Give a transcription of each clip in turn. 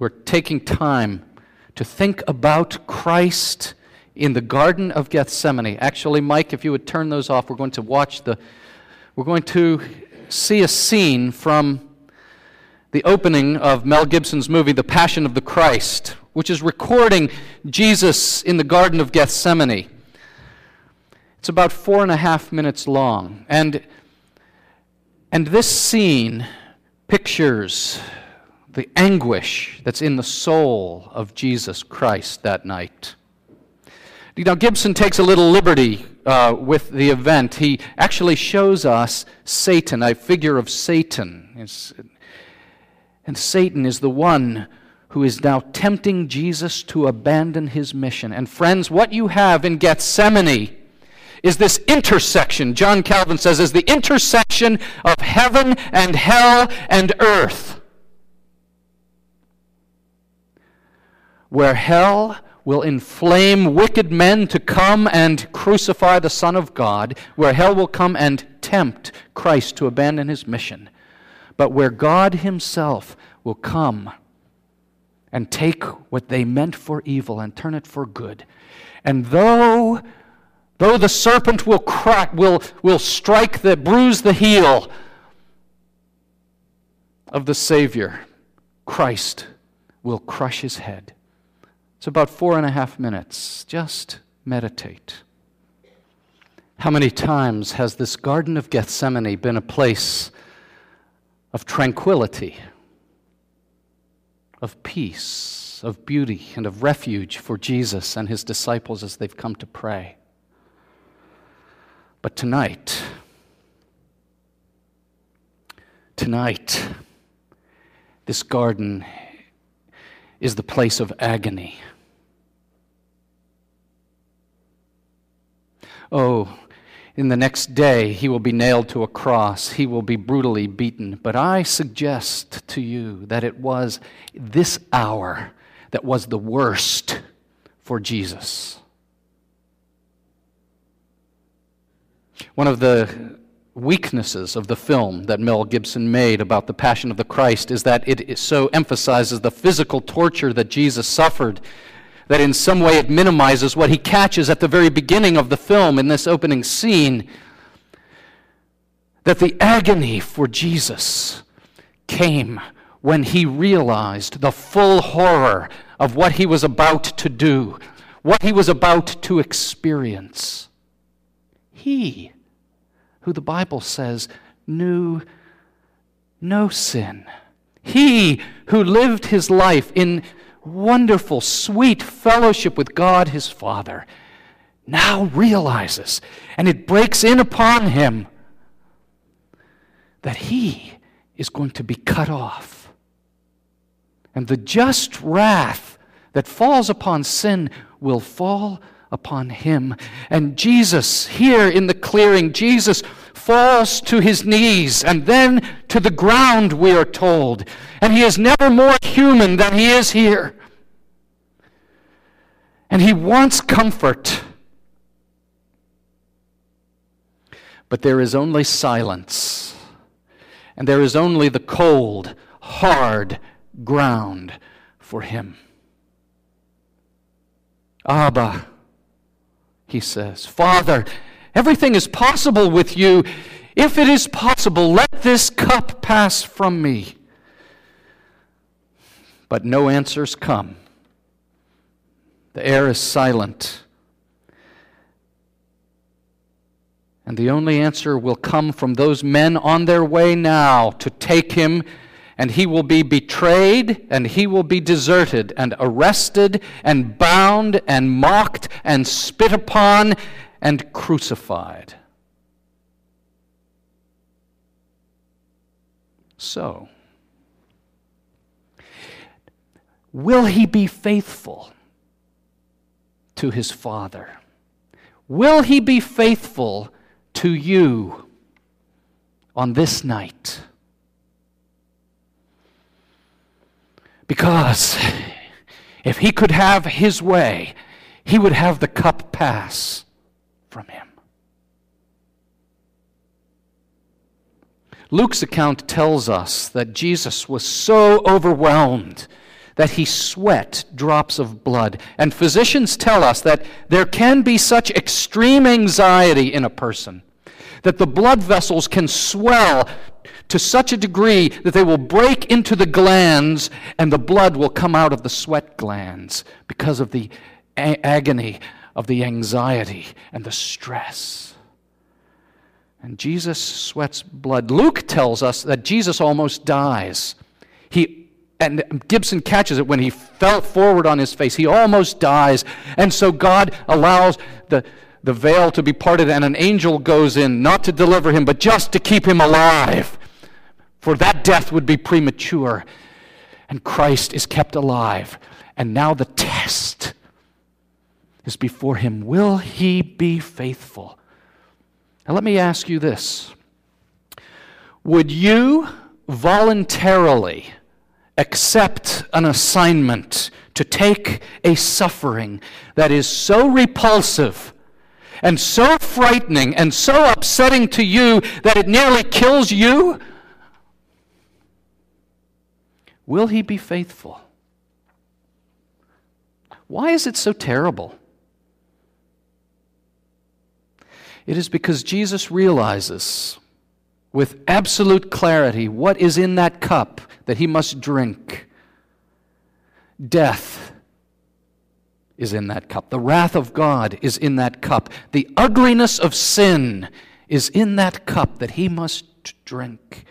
We're taking time to think about Christ in the Garden of Gethsemane. Actually, Mike, if you would turn those off, we're going to watch the, we're going to see a scene from the opening of Mel Gibson's movie, The Passion of the Christ, which is recording Jesus in the Garden of Gethsemane. It's about four and a half minutes long. And, and this scene pictures the anguish that's in the soul of Jesus Christ that night. Now, Gibson takes a little liberty uh, with the event. He actually shows us Satan, a figure of Satan. It's, and Satan is the one who is now tempting Jesus to abandon his mission. And, friends, what you have in Gethsemane is this intersection, John Calvin says, is the intersection of heaven and hell and earth. Where hell will inflame wicked men to come and crucify the Son of God, where hell will come and tempt Christ to abandon his mission, but where God Himself will come and take what they meant for evil and turn it for good. And though though the serpent will crack will, will strike the bruise the heel of the Savior, Christ will crush his head. It's about four and a half minutes. Just meditate. How many times has this Garden of Gethsemane been a place of tranquility, of peace, of beauty, and of refuge for Jesus and his disciples as they've come to pray? But tonight, tonight, this garden is the place of agony. Oh, in the next day he will be nailed to a cross, he will be brutally beaten. But I suggest to you that it was this hour that was the worst for Jesus. One of the weaknesses of the film that Mel Gibson made about the Passion of the Christ is that it so emphasizes the physical torture that Jesus suffered that in some way it minimizes what he catches at the very beginning of the film in this opening scene. That the agony for Jesus came when he realized the full horror of what he was about to do, what he was about to experience. He who the Bible says knew no sin. He who lived his life in wonderful, sweet fellowship with God his Father now realizes, and it breaks in upon him, that he is going to be cut off. And the just wrath that falls upon sin will fall upon him. And Jesus, here in the clearing, Jesus falls to his knees and then to the ground, we are told. And he is never more human than he is here. And he wants comfort. But there is only silence. And there is only the cold, hard ground for him. Abba he says. Father, everything is possible with you. If it is possible, let this cup pass from me. But no answers come. The air is silent. And the only answer will come from those men on their way now to take him and he will be betrayed, and he will be deserted, and arrested, and bound, and mocked, and spit upon, and crucified. So, will he be faithful to his Father? Will he be faithful to you on this night? Because if he could have his way, he would have the cup pass from him. Luke's account tells us that Jesus was so overwhelmed that he sweat drops of blood. And physicians tell us that there can be such extreme anxiety in a person that the blood vessels can swell to such a degree that they will break into the glands and the blood will come out of the sweat glands because of the a- agony of the anxiety and the stress. And Jesus sweats blood. Luke tells us that Jesus almost dies. He and Gibson catches it when he fell forward on his face. He almost dies. And so God allows the, the veil to be parted, and an angel goes in, not to deliver him, but just to keep him alive. For that death would be premature. And Christ is kept alive. And now the test is before him. Will he be faithful? Now, let me ask you this Would you voluntarily accept an assignment to take a suffering that is so repulsive and so frightening and so upsetting to you that it nearly kills you? Will he be faithful? Why is it so terrible? It is because Jesus realizes with absolute clarity what is in that cup that he must drink. Death is in that cup. The wrath of God is in that cup. The ugliness of sin is in that cup that he must drink.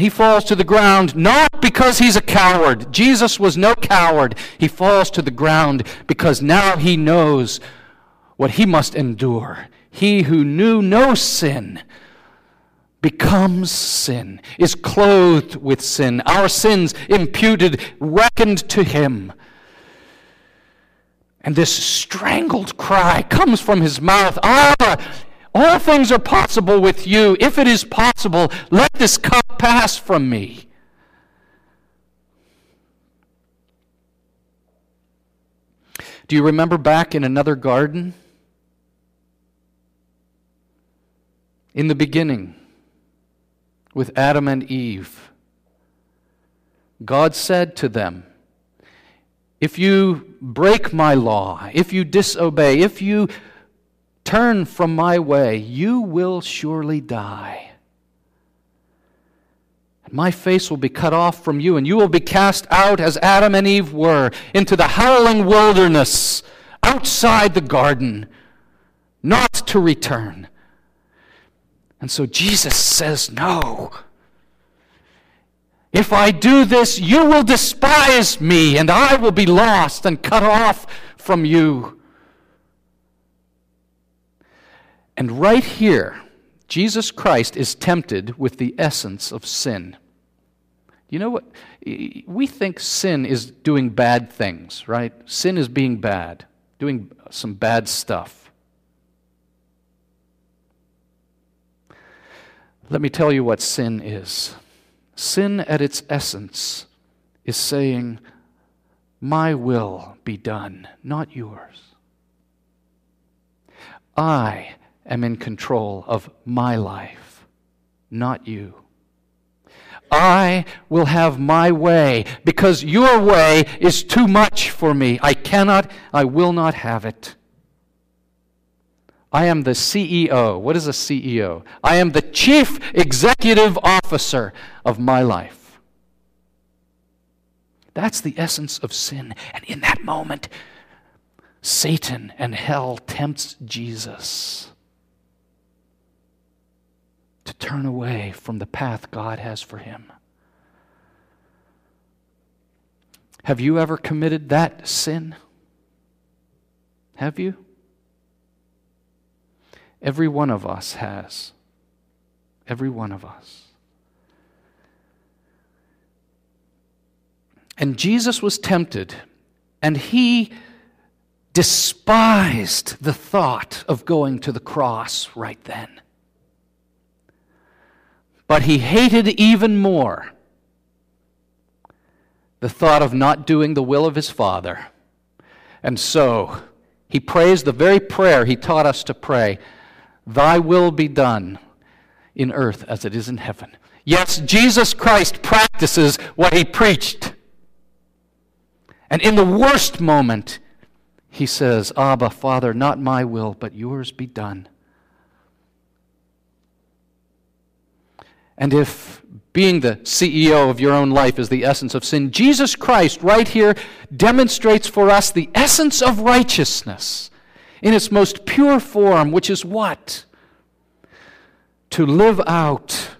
He falls to the ground not because he's a coward. Jesus was no coward. He falls to the ground because now he knows what he must endure. He who knew no sin becomes sin, is clothed with sin, our sins imputed, reckoned to him. And this strangled cry comes from his mouth Ah, all things are possible with you. If it is possible, let this cup pass from me. Do you remember back in another garden? In the beginning, with Adam and Eve. God said to them, If you break my law, if you disobey, if you turn from my way, you will surely die. My face will be cut off from you, and you will be cast out as Adam and Eve were into the howling wilderness outside the garden, not to return. And so Jesus says, No. If I do this, you will despise me, and I will be lost and cut off from you. And right here, Jesus Christ is tempted with the essence of sin. You know what? We think sin is doing bad things, right? Sin is being bad, doing some bad stuff. Let me tell you what sin is. Sin at its essence is saying, My will be done, not yours. I am in control of my life, not you. I will have my way because your way is too much for me. I cannot, I will not have it. I am the CEO. What is a CEO? I am the chief executive officer of my life. That's the essence of sin. And in that moment, Satan and hell tempts Jesus to turn away from the path God has for him. Have you ever committed that sin? Have you? Every one of us has. Every one of us. And Jesus was tempted, and he despised the thought of going to the cross right then. But he hated even more the thought of not doing the will of his Father. And so he prays the very prayer he taught us to pray Thy will be done in earth as it is in heaven. Yes, Jesus Christ practices what he preached. And in the worst moment, he says, Abba, Father, not my will, but yours be done. And if being the CEO of your own life is the essence of sin, Jesus Christ, right here, demonstrates for us the essence of righteousness in its most pure form, which is what? To live out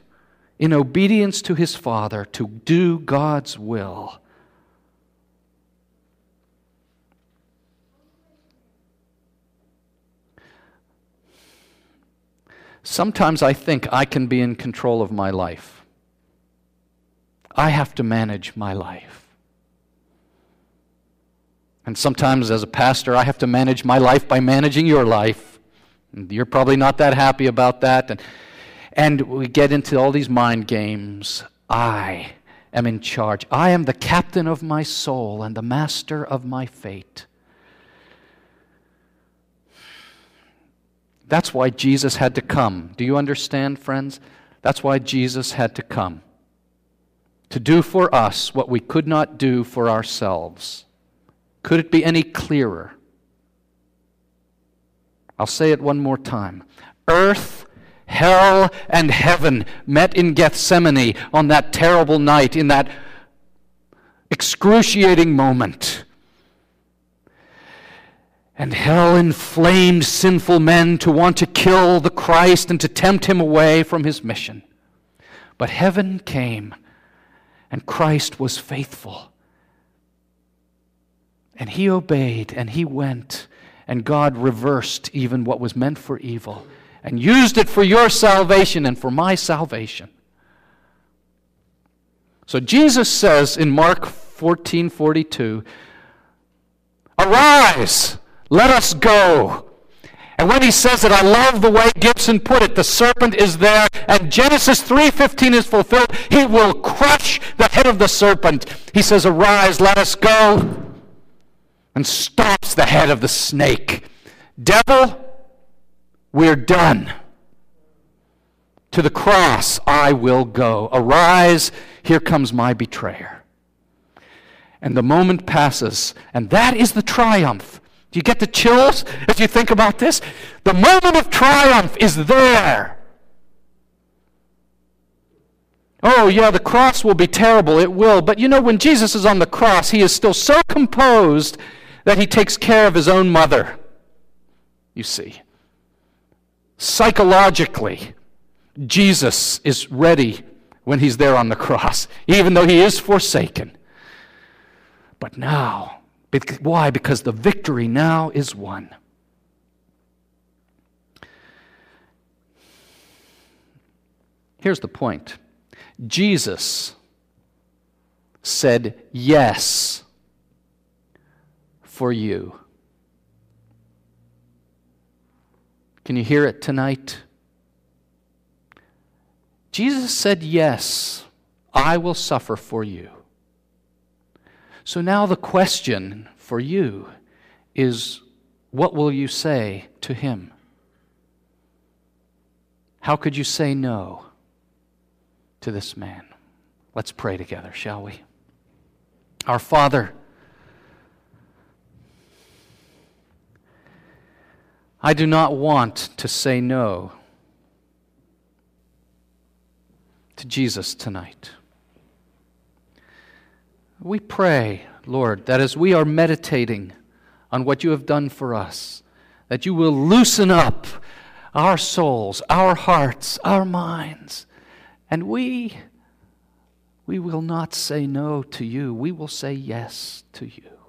in obedience to his Father, to do God's will. Sometimes I think I can be in control of my life. I have to manage my life. And sometimes, as a pastor, I have to manage my life by managing your life. And you're probably not that happy about that. And, and we get into all these mind games. I am in charge. I am the captain of my soul and the master of my fate. That's why Jesus had to come. Do you understand, friends? That's why Jesus had to come. To do for us what we could not do for ourselves. Could it be any clearer? I'll say it one more time. Earth, hell, and heaven met in Gethsemane on that terrible night, in that excruciating moment and hell inflamed sinful men to want to kill the Christ and to tempt him away from his mission. But heaven came, and Christ was faithful. And he obeyed, and he went, and God reversed even what was meant for evil and used it for your salvation and for my salvation. So Jesus says in Mark 14 42, Arise! Let us go. And when he says it, I love the way Gibson put it. The serpent is there, and Genesis 3:15 is fulfilled. He will crush the head of the serpent. He says, "Arise, let us go." And stops the head of the snake. Devil, we're done. To the cross I will go. Arise, here comes my betrayer. And the moment passes, and that is the triumph do you get the chills as you think about this? The moment of triumph is there. Oh, yeah, the cross will be terrible. It will. But you know, when Jesus is on the cross, he is still so composed that he takes care of his own mother. You see. Psychologically, Jesus is ready when he's there on the cross, even though he is forsaken. But now, why? Because the victory now is won. Here's the point Jesus said yes for you. Can you hear it tonight? Jesus said, Yes, I will suffer for you. So now the question for you is what will you say to him? How could you say no to this man? Let's pray together, shall we? Our Father, I do not want to say no to Jesus tonight. We pray, Lord, that as we are meditating on what you have done for us, that you will loosen up our souls, our hearts, our minds, and we we will not say no to you. We will say yes to you.